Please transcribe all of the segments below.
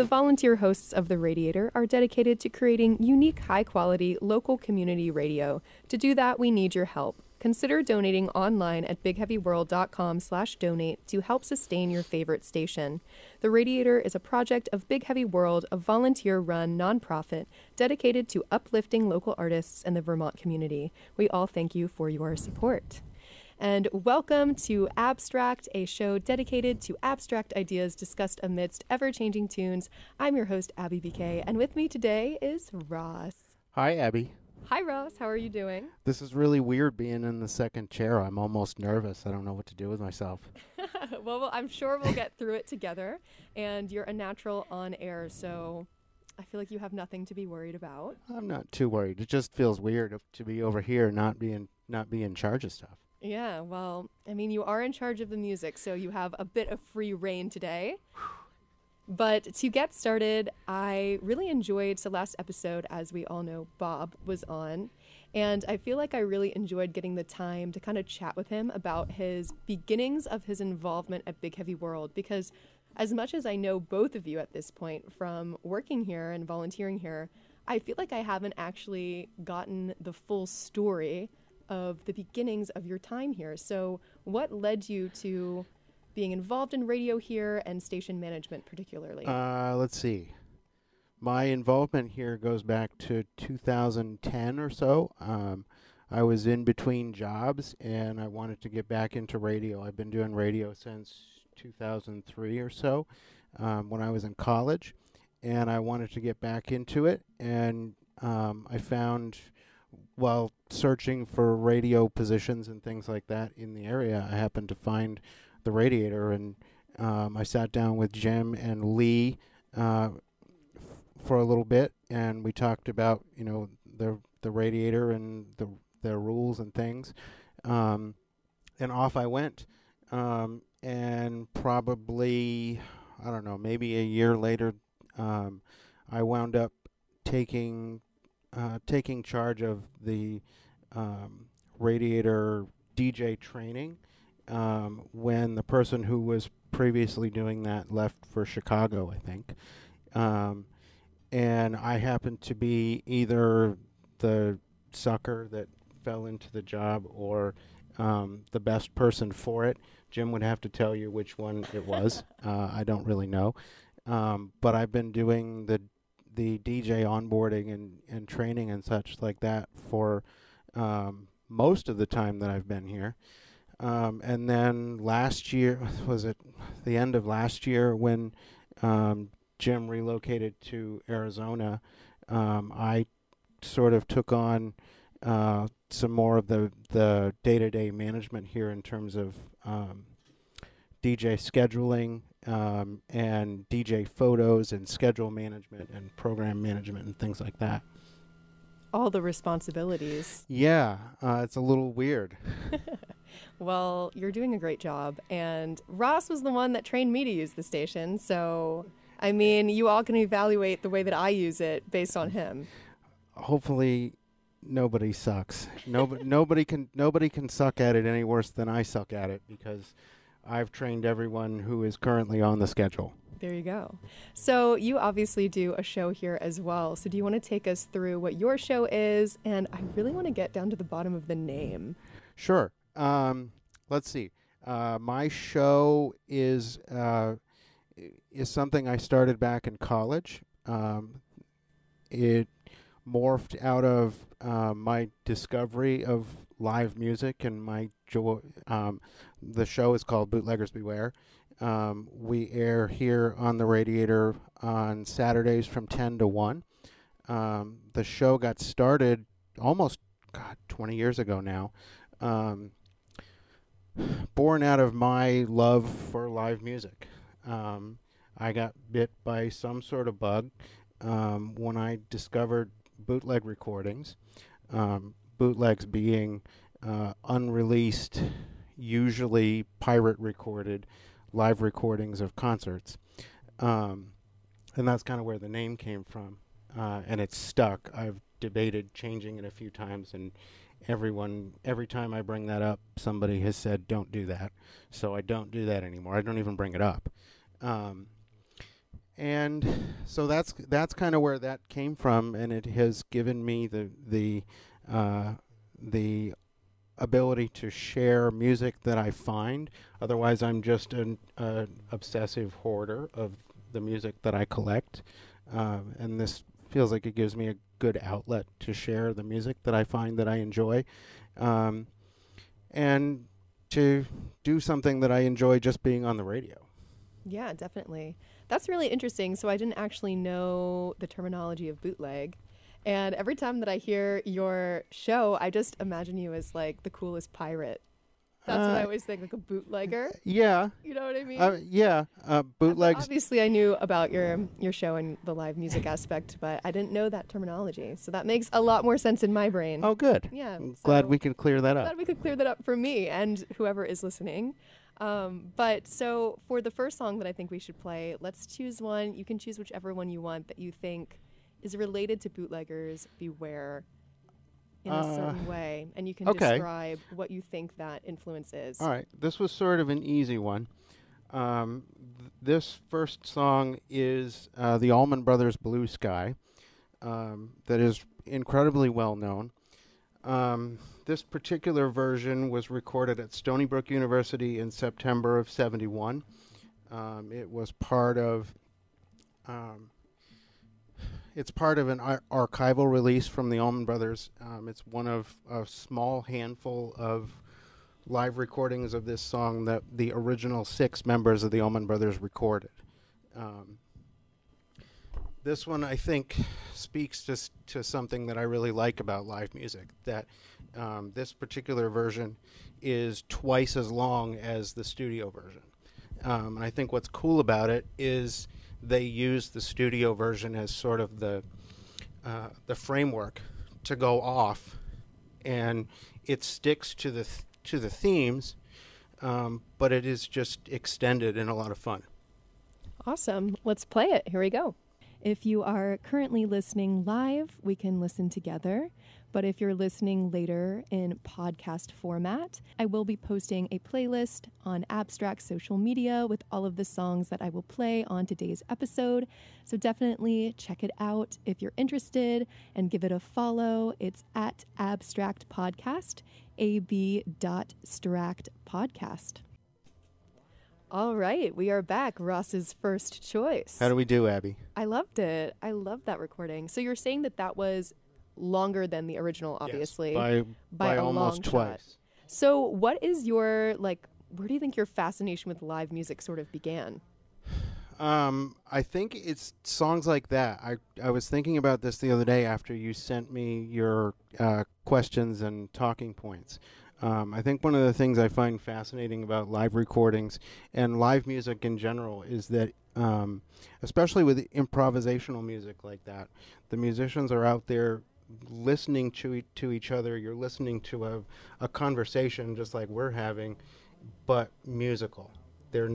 the volunteer hosts of The Radiator are dedicated to creating unique, high quality, local community radio. To do that, we need your help. Consider donating online at bigheavyworld.com slash donate to help sustain your favorite station. The Radiator is a project of Big Heavy World, a volunteer-run nonprofit dedicated to uplifting local artists and the Vermont community. We all thank you for your support. And welcome to Abstract, a show dedicated to abstract ideas discussed amidst ever changing tunes. I'm your host, Abby BK, and with me today is Ross. Hi, Abby. Hi, Ross. How are you doing? This is really weird being in the second chair. I'm almost nervous. I don't know what to do with myself. well, well, I'm sure we'll get through it together. And you're a natural on air, so I feel like you have nothing to be worried about. I'm not too worried. It just feels weird to be over here, not being not be in charge of stuff. Yeah, well, I mean, you are in charge of the music, so you have a bit of free rein today. But to get started, I really enjoyed the last episode, as we all know, Bob was on. And I feel like I really enjoyed getting the time to kind of chat with him about his beginnings of his involvement at Big Heavy World. Because as much as I know both of you at this point from working here and volunteering here, I feel like I haven't actually gotten the full story of the beginnings of your time here. So, what led you to being involved in radio here and station management particularly? Uh, let's see. My involvement here goes back to 2010 or so. Um, I was in between jobs and I wanted to get back into radio. I've been doing radio since 2003 or so um, when I was in college, and I wanted to get back into it. And um, I found, while searching for radio positions and things like that in the area, I happened to find the radiator, and um, I sat down with Jim and Lee uh, f- for a little bit, and we talked about you know the the radiator and the the rules and things, um, and off I went, um, and probably I don't know maybe a year later, um, I wound up taking uh, taking charge of the um, radiator DJ training um, when the person who was previously doing that left for Chicago, I think. Um, and I happened to be either the sucker that fell into the job or um, the best person for it. Jim would have to tell you which one it was. uh, I don't really know. Um, but I've been doing the the DJ onboarding and, and training and such like that for um, most of the time that I've been here. Um, and then last year, was it the end of last year when um, Jim relocated to Arizona? Um, I sort of took on uh, some more of the the day to day management here in terms of um, DJ scheduling um, and DJ photos and schedule management and program management and things like that. All the responsibilities. Yeah, uh, it's a little weird. well, you're doing a great job. And Ross was the one that trained me to use the station. So, I mean, you all can evaluate the way that I use it based on him. Hopefully, nobody sucks. Nobody, nobody can nobody can suck at it any worse than I suck at it because I've trained everyone who is currently on the schedule. There you go. So, you obviously do a show here as well. So, do you want to take us through what your show is? And I really want to get down to the bottom of the name. Sure. Um, let's see. Uh, my show is uh, is something I started back in college. Um, it morphed out of uh, my discovery of live music and my joy. Um, the show is called Bootleggers Beware. Um, we air here on the Radiator on Saturdays from 10 to 1. Um, the show got started almost, God, 20 years ago now. Um, born out of my love for live music. Um, I got bit by some sort of bug um, when I discovered bootleg recordings. Um, bootlegs being uh, unreleased, usually pirate recorded live recordings of concerts. Um, and that's kind of where the name came from. Uh, and it's stuck. I've debated changing it a few times and everyone every time I bring that up, somebody has said don't do that. So I don't do that anymore. I don't even bring it up. Um, and so that's that's kind of where that came from, and it has given me the the uh, the ability to share music that I find. Otherwise, I'm just an uh, obsessive hoarder of the music that I collect, um, and this feels like it gives me a good outlet to share the music that I find that I enjoy, um, and to do something that I enjoy just being on the radio. Yeah, definitely. That's really interesting. So I didn't actually know the terminology of bootleg. And every time that I hear your show, I just imagine you as like the coolest pirate. That's what I Uh, always think, like a bootlegger. Yeah, You know what I mean? uh, yeah. Uh, bootlegs. Obviously, I knew about your your show and the live music aspect, but I didn't know that terminology. So that makes a lot more sense in my brain. Oh, good. yeah. I'm glad we could clear that up. glad we could clear that up for me and whoever is listening. Um, but so for the first song that I think we should play, let's choose one. You can choose whichever one you want that you think is related to bootleggers beware in a Uh, certain way, and you can okay. describe what you think that influence is. All right, this was sort of an easy one. Um, th- this first song is uh, the Allman Brothers Blue Sky, um, that is incredibly well known. Um, this particular version was recorded at Stony Brook University in September of 71. Um, it was part of. It's part of an ar- archival release from the Allman Brothers. Um, it's one of a small handful of live recordings of this song that the original six members of the Allman Brothers recorded. Um, this one, I think, speaks to, to something that I really like about live music. That um, this particular version is twice as long as the studio version. Um, and I think what's cool about it is they use the studio version as sort of the uh, the framework to go off, and it sticks to the th- to the themes, um, but it is just extended and a lot of fun. Awesome. Let's play it. Here we go. If you are currently listening live, we can listen together. But if you're listening later in podcast format, I will be posting a playlist on Abstract social media with all of the songs that I will play on today's episode. So definitely check it out if you're interested and give it a follow. It's at Abstract Podcast, a b ab.stract podcast. All right, we are back. Ross's first choice. How do we do, Abby? I loved it. I loved that recording. So you're saying that that was longer than the original, obviously. by by, by almost twice. So what is your like? Where do you think your fascination with live music sort of began? Um, I think it's songs like that. I I was thinking about this the other day after you sent me your uh, questions and talking points. Um, I think one of the things I find fascinating about live recordings and live music in general is that, um, especially with improvisational music like that, the musicians are out there listening to e- to each other. You're listening to a a conversation just like we're having, but musical. There,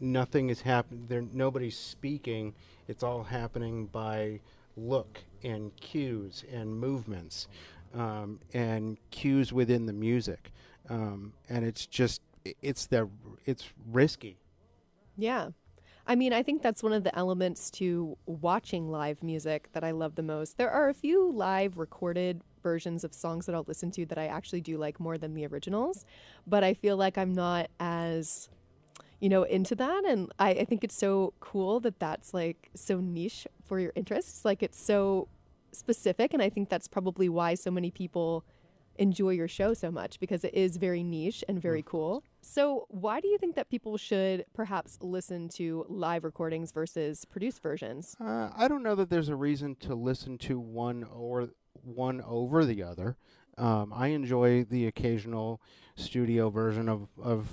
nothing is happening. There, nobody's speaking. It's all happening by look and cues and movements, um, and cues within the music. Um, and it's just it's the, it's risky. Yeah. I mean, I think that's one of the elements to watching live music that I love the most. There are a few live recorded versions of songs that I'll listen to that I actually do like more than the originals, but I feel like I'm not as, you know, into that. And I, I think it's so cool that that's like so niche for your interests. Like it's so specific. And I think that's probably why so many people enjoy your show so much because it is very niche and very cool. So, why do you think that people should perhaps listen to live recordings versus produced versions? Uh, I don't know that there's a reason to listen to one or one over the other. Um, I enjoy the occasional studio version of, of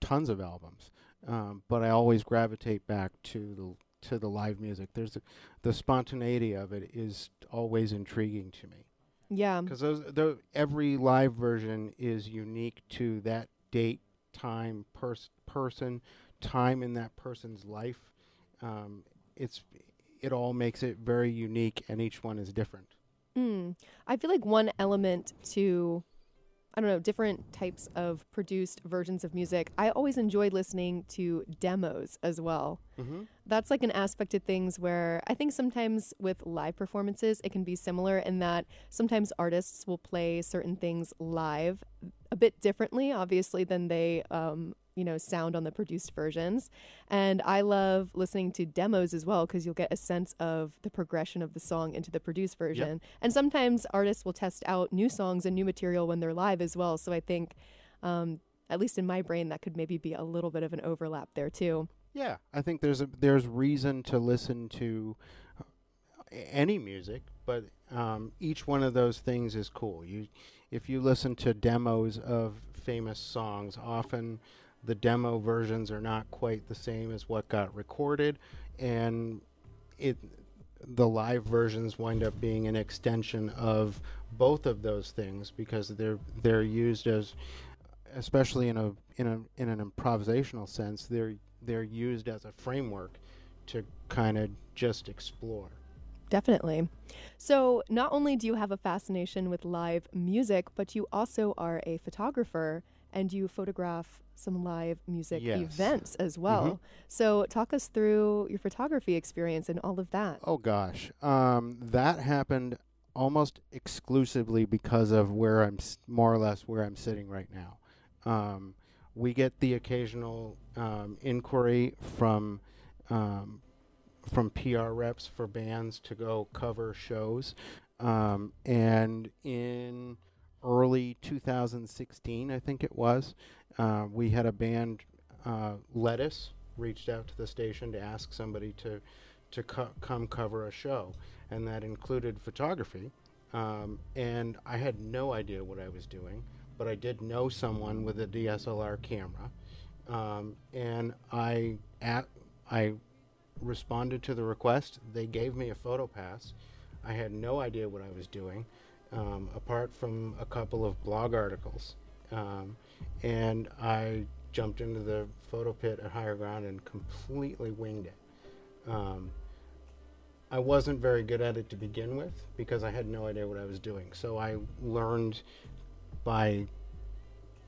tons of albums, um, but I always gravitate back to the to the live music. There's a, the spontaneity of it is always intriguing to me Yeah. because those the, every live version is unique to that date, time, pers- person, time in that person's life. Um, it's it all makes it very unique, and each one is different. Mm. I feel like one element to I don't know, different types of produced versions of music, I always enjoyed listening to demos as well. Mm-hmm. That's like an aspect of things where I think sometimes with live performances, it can be similar in that sometimes artists will play certain things live a bit differently, obviously, than they um, you know sound on the produced versions. And i love listening to demos as well because you'll get a sense of the progression of the song into the produced version. Yep. and sometimes artists will test out new songs and new material when they're live as well. So i think um, at least in my brain that could maybe be a little bit of an overlap there too. Yeah i think there's a there's reason to listen to uh, any music but um, each one of those things is cool. You if you listen to demos of famous songs often the demo versions are not quite the same as what got recorded, and it the live versions wind up being an extension of both of those things because they're they're used as especially in a in a in an improvisational sense they're they're used as a framework to kind of just explore Definitely. So, not only do you have a fascination with live music, but you also are a photographer and you photograph some live music yes. events as well. Mm-hmm. So, talk us through your photography experience and all of that. Oh, gosh. Um, that happened almost exclusively because of where I'm, s- more or less, where I'm sitting right now. Um, we get the occasional um, inquiry from um, from PR reps for bands to go cover shows, um, and in early 2016, I think it was, uh, we had a band, uh, Lettuce, reached out to the station to ask somebody to to co- come cover a show, and that included photography. Um, and I had no idea what I was doing, but I did know someone with a DSLR camera, um, and I at I responded to the request. They gave me a photo pass. I had no idea what I was doing um, apart from a couple of blog articles. Um, and I jumped into the photo pit at higher ground and completely winged it. Um, I wasn't very good at it to begin with because I had no idea what I was doing. So I learned by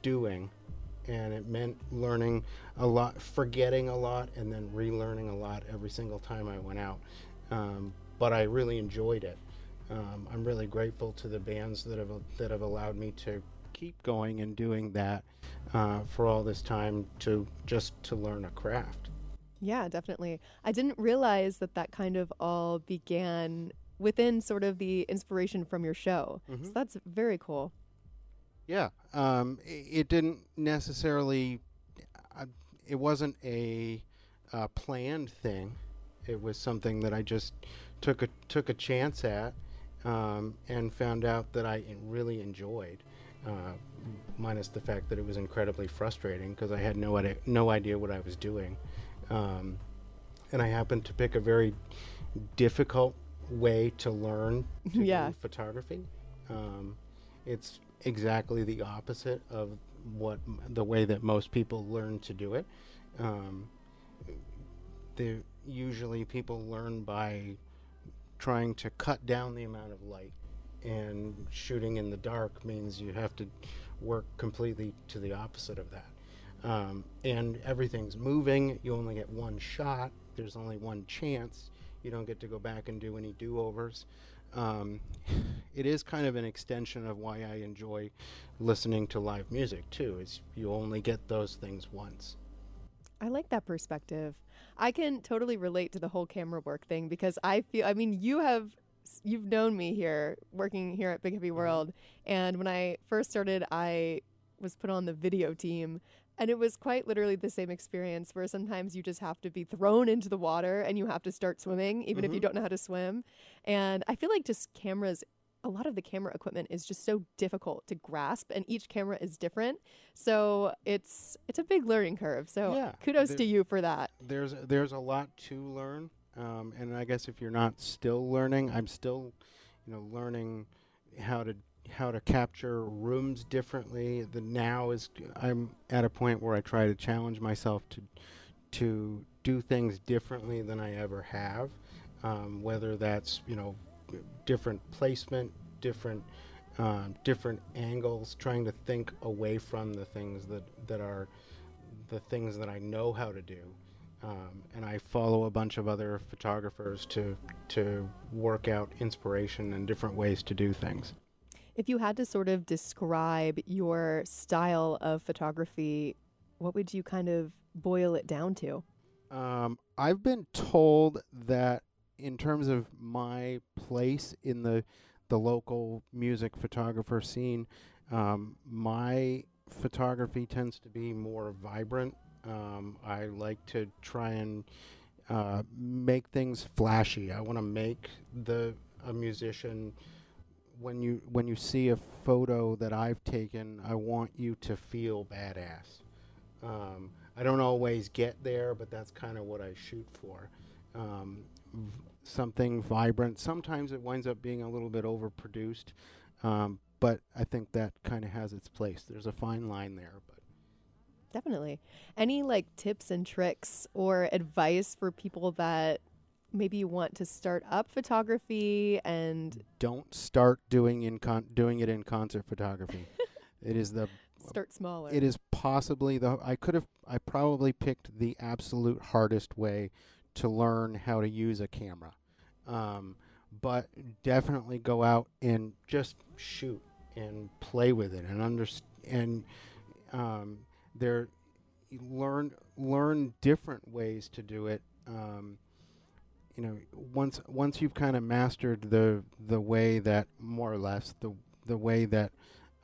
doing, and it meant learning a lot, forgetting a lot, and then relearning a lot every single time I went out. Um, but I really enjoyed it. Um, I'm really grateful to the bands that have that have allowed me to keep going and doing that uh, for all this time to just to learn a craft. Yeah, definitely. I didn't realize that that kind of all began within sort of the inspiration from your show. Mm-hmm. So that's very cool. Yeah, um, it, it, didn't necessarily. Uh, it wasn't a uh, planned thing. It was something that I just took a took a chance at, um, and found out that I really enjoyed. Uh, minus the fact that it was incredibly frustrating because I had no idea, no idea what I was doing, um, and I happened to pick a very difficult way to learn to yeah. photography. Um, it's exactly the opposite of what the way that most people learn to do it. Um, usually people learn by trying to cut down the amount of light. And shooting in the dark means you have to work completely to the opposite of that. Um, and everything's moving. You only get one shot. There's only one chance. You don't get to go back and do any do overs. Um, it is kind of an extension of why I enjoy listening to live music too. Is you only get those things once. I like that perspective. I can totally relate to the whole camera work thing because I feel I mean you have you've known me here working here at Big Heavy mm-hmm. World and when I first started I was put on the video team and it was quite literally the same experience where sometimes you just have to be thrown into the water and you have to start swimming even mm-hmm. if you mm-hmm. don't know how to swim. And I feel like just cameras a lot of the camera equipment is just so difficult to grasp and each camera is different. So it's it's a big learning curve. So yeah, kudos to you for that. There's there's a lot to learn um, and i guess if you're not still learning i'm still you know learning how to how to capture rooms differently. The now is i'm at a point where i try to challenge myself to to do things differently than i ever have um, whether that's you know different placement, different um, different angles, trying to think away from the things that that are the things that I know how to do. Um, and I follow a bunch of other photographers to to work out inspiration and different ways to do things. If you had to sort of describe your style of photography, what would you kind of boil it down to? Um, I've been told that in terms of my place in the the local music photographer scene, um, my photography tends to be more vibrant. Um, I like to try and uh, make things flashy. I want to make the a musician when you when you see a photo that I've taken, I want you to feel badass. Um, I don't always get there, but that's kind of what I shoot for. Um, something vibrant. Sometimes it winds up being a little bit overproduced, um, but I think that kind of has its place. There's a fine line there, but Definitely. Any like tips and tricks or advice for people that maybe want to start up photography and don't start doing in con- doing it in concert photography. it is the start smaller? it is possibly the I could have I probably picked the absolute hardest way to learn how to use a camera. Um, but definitely go out and just shoot and play with it and understand and um, there learn learn different ways to do it. Um, you know, once once you've kind of mastered the the way that more or less the the way that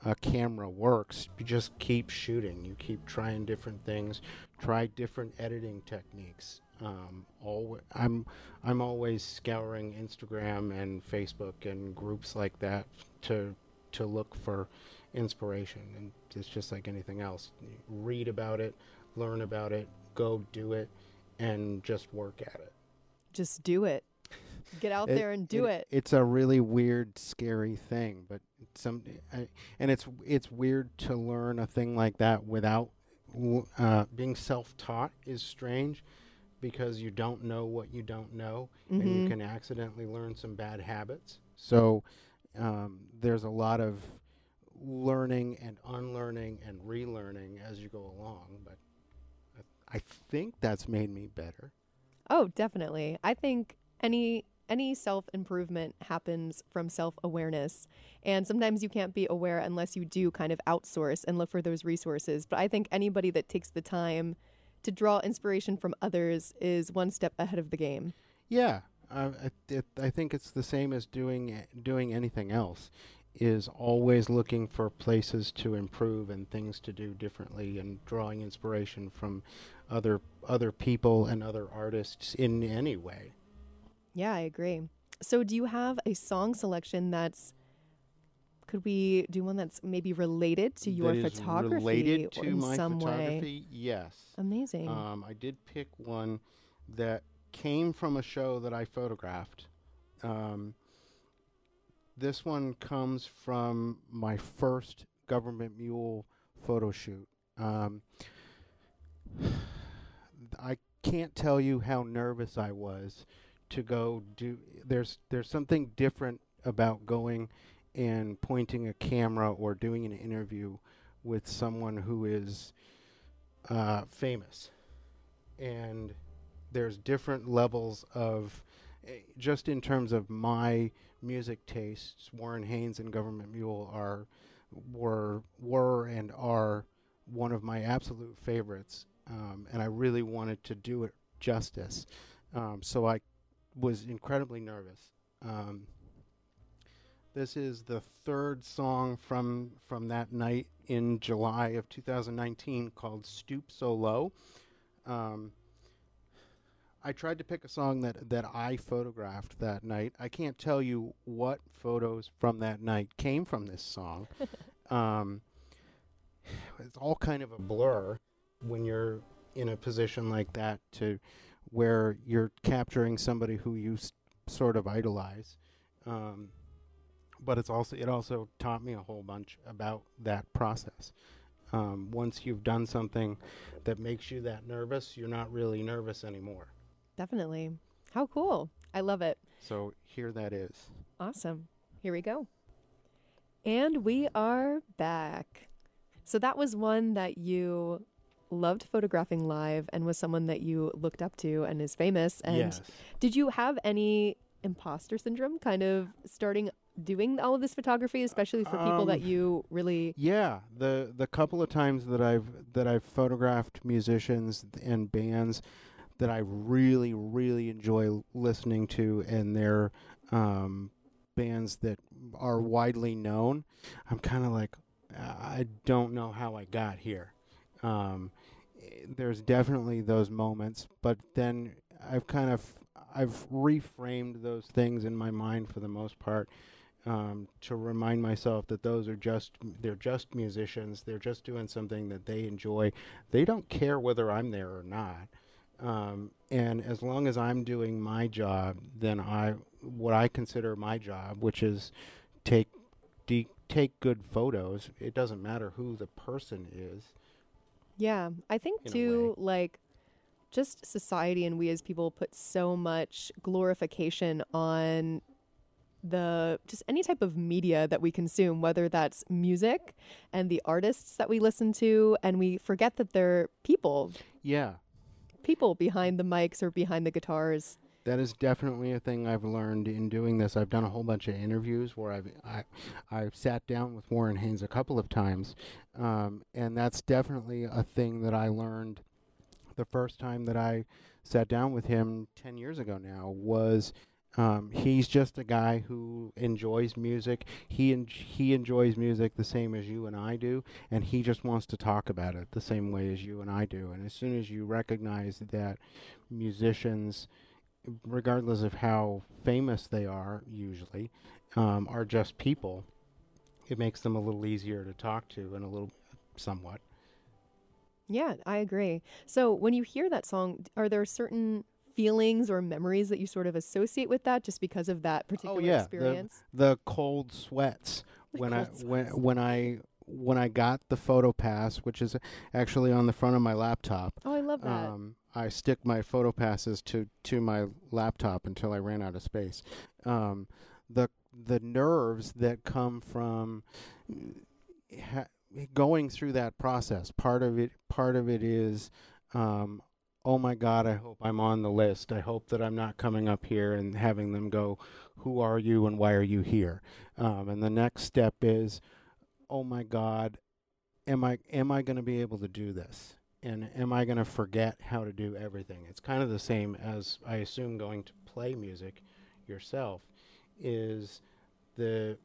a camera works, you just keep shooting. You keep trying different things, try different editing techniques. Um, alwa I'm I'm always scouring Instagram and Facebook and groups like that to to look for inspiration. And it's just like anything else. You read about it, learn about it, go do it, and just work at it. Just do it. Get out It- there and do it. It's a really weird, scary thing, but some, I, and it's it's weird to learn a thing like that without uh, being self-taught is strange because you don't know what you don't know, and you Mhm. can accidentally learn some bad habits. So um, there's a lot of learning and unlearning and relearning as you go along, but I, I think that's made me better. Oh, definitely. I think any any self improvement happens from self awareness. And sometimes you can't be aware unless you do kind of outsource and look for those resources. But I think anybody that takes the time to draw inspiration from others is one step ahead of the game. Yeah, uh, I, it, I think it's the same as doing doing anything else. Is always looking for places to improve and things to do differently, and drawing inspiration from other other people and other artists in any way. Yeah, I agree. So, do you have a song selection that's could we do one that's maybe related to your that is photography related to my some way? photography. Yes. Amazing. Um, I did pick one that came from a show that I photographed. Um, this one comes from my first government mule photo shoot. Um, I can't tell you how nervous I was to go do. There's there's something different about going and pointing a camera or doing an interview with someone who is uh, famous, and there's different levels of eh, just in terms of my music tastes. Warren Haynes and Government Mule are were were and are one of my absolute favorites, um, and I really wanted to do it justice. Um, so I was incredibly nervous. Um, this is the third song from from that night in July of 2019 called "Stoop So Low." Um, I tried to pick a song that that I photographed that night. I can't tell you what photos from that night came from this song. um, it's all kind of a blur when you're in a position like that to where you're capturing somebody who you s- sort of idolize. Um, but it's also it also taught me a whole bunch about that process. Um, once you've done something that makes you that nervous, you're not really nervous anymore. Definitely. How cool. I love it. So here that is. Awesome. Here we go. And we are back. So that was one that you loved photographing live and was someone that you looked up to and is famous. And yes. did you have any imposter syndrome kind of starting doing all of this photography, especially for people that Um, you really Yeah, the the couple of times that I've that I've photographed musicians and bands that I really really enjoy listening to, and they're um, bands that are widely known. I'm kind of like, I don't know how I got here. Um, there's definitely those moments, but then I've kind of I've reframed those things in my mind for the most part um, to remind myself that those are just they're just musicians. They're just doing something that they enjoy. They don't care whether I'm there or not. Um, and as long as I'm doing my job, then I what I consider my job, which is take de- take good photos. It doesn't matter who the person is. Yeah, I think too, like, just society and we as people put so much glorification on the just any type of media that we consume, whether that's music and the artists that we listen to, and we forget that they're people, Yeah, people behind the mics or behind the guitars. That is definitely a thing I've learned in doing this. I've done a whole bunch of interviews where I've I, I've sat down with Warren Haynes a couple of times, um, and that's definitely a thing that I learned the first time that I sat down with him ten years ago. Now was um, he's just a guy who enjoys music. He en- he enjoys music the same as you and I do, and he just wants to talk about it the same way as you and I do. And as soon as you recognize that musicians regardless of how famous they are, usually, um, are just people, it makes them a little easier to talk to and a little somewhat. Yeah, I agree. So when you hear that song, are there certain feelings or memories that you sort of associate with that just because of that particular Oh, yeah, the- experience? The cold sweats The when I cold when when I when I got the photo pass, which is actually on the front of my laptop. oh, I love that. Um, I stick my photo passes to to my laptop until I ran out of space. Um, the the nerves that come from ha- going through that process. Part of it part of it is, um, oh my God, I hope I'm on the list. I hope that I'm not coming up here and having them go, who are you and why are you here? Um, and the next step is, oh my God, am I am I going to be able to do this? and am I going to forget how to do everything? It's kind of the same as I assume going to play music yourself is the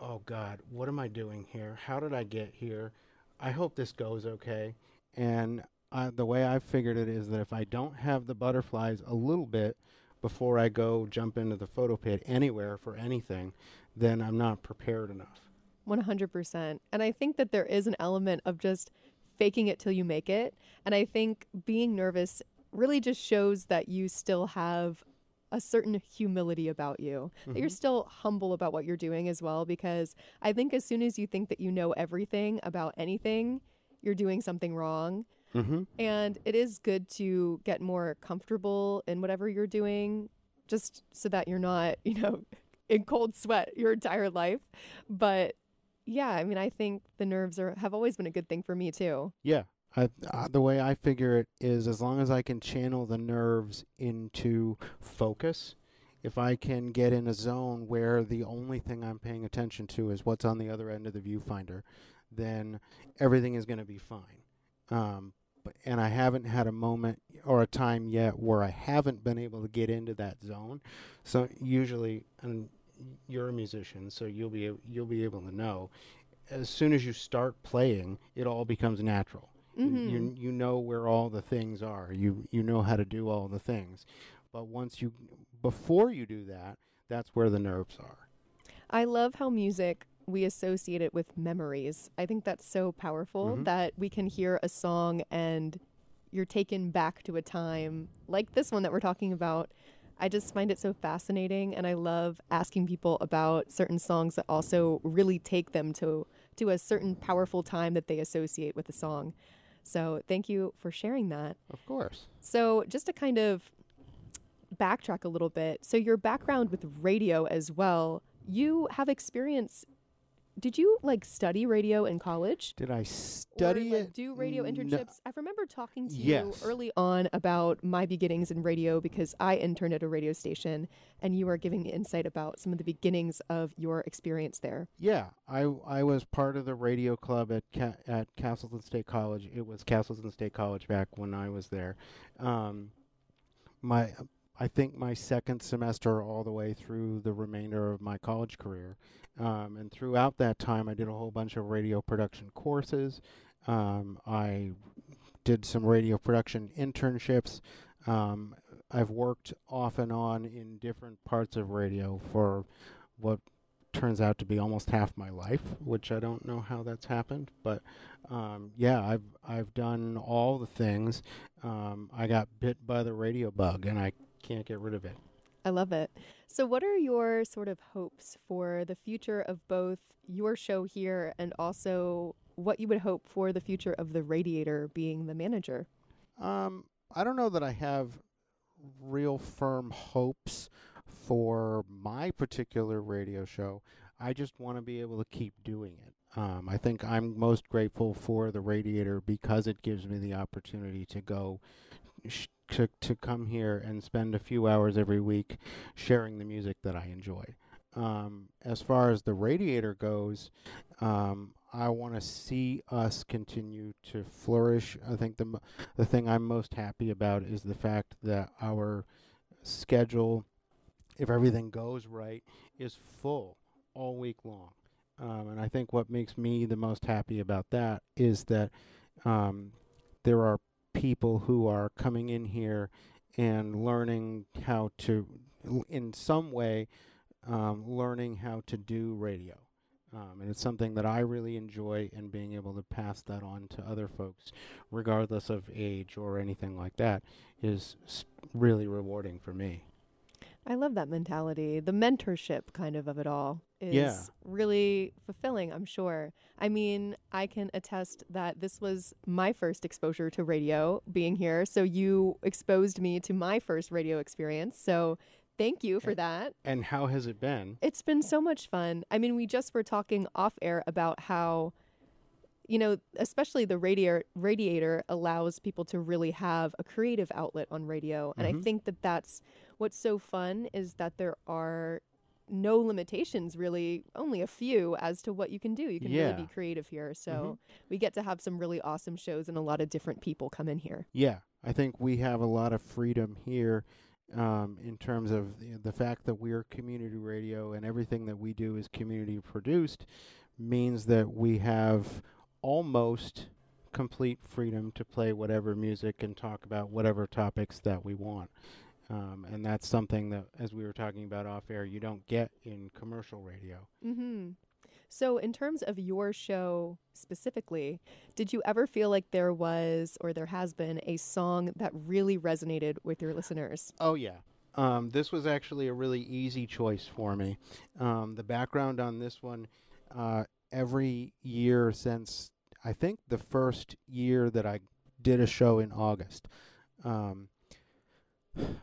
oh god, what am I doing here? How did I get here? I hope this goes okay. And I, the way I figured it is that if I don't have the butterflies a little bit before I go jump into the photo pit anywhere for anything, then I'm not prepared enough. 100%. And I think that there is an element of just faking it till you make it. And I think being nervous really just shows that you still have a certain humility about you, that you're Mhm. still humble about what you're doing as well. Because I think as soon as you think that you know everything about anything, you're doing something wrong. Mm-hmm. And it is good to get more comfortable in whatever you're doing, just so that you're not, you know, in cold sweat your entire life. But yeah, I mean, I think the nerves are have always been a good thing for me too. Yeah. I, uh, the way I figure it is as long as I can channel the nerves into focus, if I can get in a zone where the only thing I'm paying attention to is what's on the other end of the viewfinder, then everything is going to be fine. Um, and I haven't had a moment or a time yet where I haven't been able to get into that zone. So usually, and you're a musician, so you'll be you'll be able to know. As soon as you start playing, it all becomes natural. You- Mhm. You you know where all the things are. You you know how to do all the things. But once you before you do that, that's where the nerves are. I love how music we associate it with memories. I think that's so powerful Mhm. that we can hear a song and you're taken back to a time like this one that we're talking about. I just find it so fascinating and I love asking people about certain songs that also really take them to to a certain powerful time that they associate with a song. So, thank you for sharing that. Of course. So, just to kind of backtrack a little bit. So, your background with radio as well, you have experience did you like study radio in college? Did I study or, like, it? Do radio No. internships? I remember talking to Yes. you early on about my beginnings in radio because I interned at a radio station, and you were giving insight about some of the beginnings of your experience there. Yeah, I I was part of the radio club at Ca- at Castleton State College. It was Castleton State College back when I was there. Um, my I think my second semester all the way through the remainder of my college career. Um, and throughout that time, I did a whole bunch of radio production courses. Um, I did some radio production internships. Um, I've worked off and on in different parts of radio for what turns out to be almost half my life, which I don't know how that's happened, but um, yeah, I've I've done all the things. Um, I got bit by the radio bug, and I can't get rid of it. I love it. So, what are your sort of hopes for the future of both your show here and also what you would hope for the future of the Radiator being the manager? Um, I don't know that I have real firm hopes for my particular radio show. I just want to be able to keep doing it. Um, I think I'm most grateful for the radiator because it gives me the opportunity to go sh- to to come here and spend a few hours every week sharing the music that I enjoy. Um, as far as the radiator goes, um, I want to see us continue to flourish. I think the the thing I'm most happy about is the fact that our schedule, if everything goes right, is full all week long. Um, and I think what makes me the most happy about that is that um, there are people who are coming in here and learning how to, in some way, um, learning how to do radio. Um, and it's something that I really enjoy, and being able to pass that on to other folks, regardless of age or anything like that, is really rewarding for me. I love that mentality. The mentorship kind of of it all is Yeah. really fulfilling, I'm sure. I mean, I can attest that this was my first exposure to radio being here. So you exposed me to my first radio experience. So thank you for Okay. that. And how has it been? It's been so much fun. I mean, we just were talking off air about how, you know, especially the radiator radiator allows people to really have a creative outlet on radio, and I Mhm. think that that's what's so fun is that there are no limitations really only a few as to what you can do. You can really be creative here. So we get to have some really awesome shows and a lot of different people come in here. Yeah, I think we have a lot of freedom here um, in terms of the, the fact that we're community radio and everything that we do is community produced means that we have almost complete freedom to play whatever music and talk about whatever topics that we want. Um, and that's something that, as we were talking about off air, you don't get in commercial radio. Mm-hmm. So, in terms of your show specifically, did you ever feel like there was or there has been a song that really resonated with your listeners? Oh yeah. Um, this was actually a really easy choice for me. Um, the background on this one, uh, every year since I think the first year that I did a show in August, um,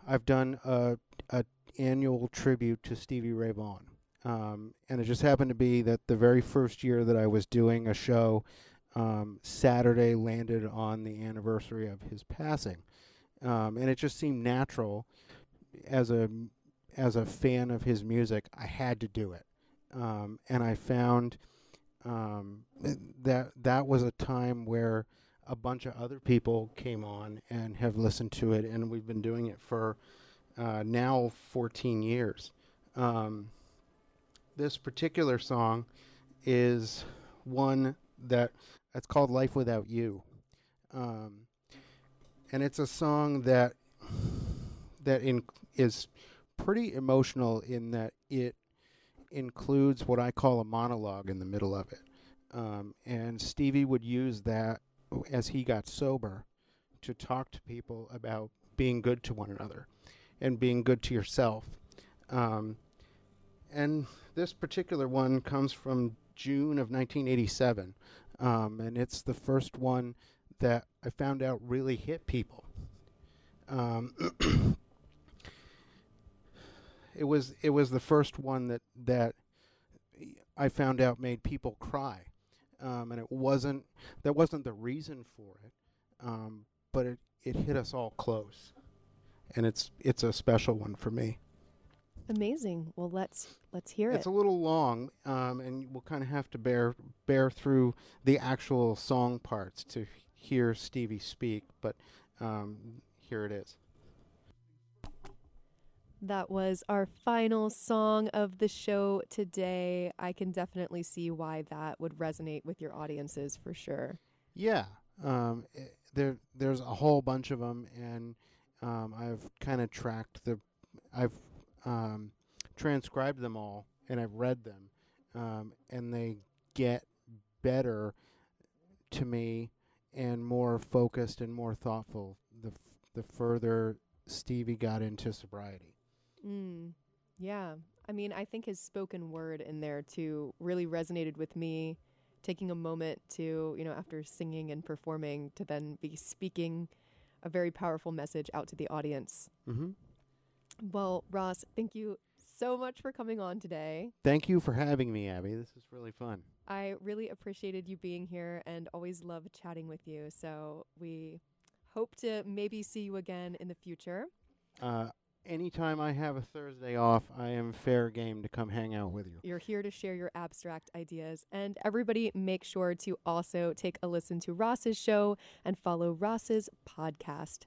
I've done a, a annual tribute to Stevie Ray Vaughan. Um, and it just happened to be that the very first year that I was doing a show, um, Saturday landed on the anniversary of his passing, um, and it just seemed natural as a as a fan of his music. I had to do it, um, and I found um, that that was a time where a bunch of other people came on and have listened to it, and we've been doing it for uh, now 14 years. Um, this particular song is one that it's called "Life Without You," um, and it's a song that that in, is pretty emotional in that it includes what I call a monologue in the middle of it. Um, and Stevie would use that as he got sober to talk to people about being good to one another and being good to yourself. Um, and this particular one comes from June of 1987. Um, and it's the first one that I found out really hit people. Um, it was it was the first one that that I found out made people cry, um, and it wasn't that wasn't the reason for it, um, but it it hit us all close, and it's it's a special one for me. Amazing. Well, let's let's hear It's it. It's a little long, um, and we'll kind of have to bear bear through the actual song parts to hear Stevie speak. But um, here it is. That was our final song of the show today. I can definitely see why that would resonate with your audiences for sure. Yeah, um, i there there's a whole bunch of them, and um, I've kind of tracked the, I've um, transcribed them all, and I've read them, um, and they get better to me and more focused and more thoughtful the f- the further Stevie got into sobriety. Mm, yeah. I mean, I think his spoken word in there too really resonated with me. Taking a moment to, you know, after singing and performing, to then be speaking a very powerful message out to the audience. hmm Well, Ross, thank you so much for coming on today. Thank you for having me, Abby. This is really fun. I really appreciated you being here and always love chatting with you. So we hope to maybe see you again in the future. Uh, anytime I have a Thursday off, I am fair game to come hang out with you. You're here to share your abstract ideas. And everybody, make sure to also take a listen to Ross's show and follow Ross's podcast.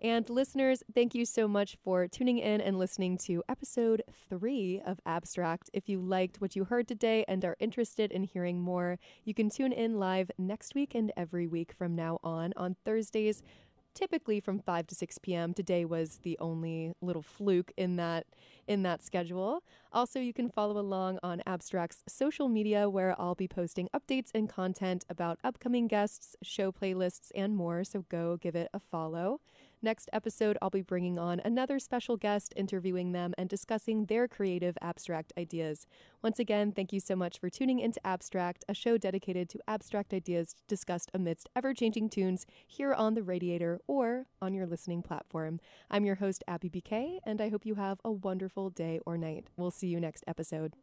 And listeners, thank you so much for tuning in and listening to episode three of Abstract. If you liked what you heard today and are interested in hearing more, you can tune in live next week and every week from now on on Thursdays typically from 5 to 6 p.m. Today was the only little fluke in that in that schedule. Also, you can follow along on Abstract's social media where I'll be posting updates and content about upcoming guests, show playlists, and more, so go give it a follow. Next episode, I'll be bringing on another special guest, interviewing them and discussing their creative abstract ideas. Once again, thank you so much for tuning into Abstract, a show dedicated to abstract ideas discussed amidst ever changing tunes here on the Radiator or on your listening platform. I'm your host, Abby BK, and I hope you have a wonderful day or night. We'll see you next episode.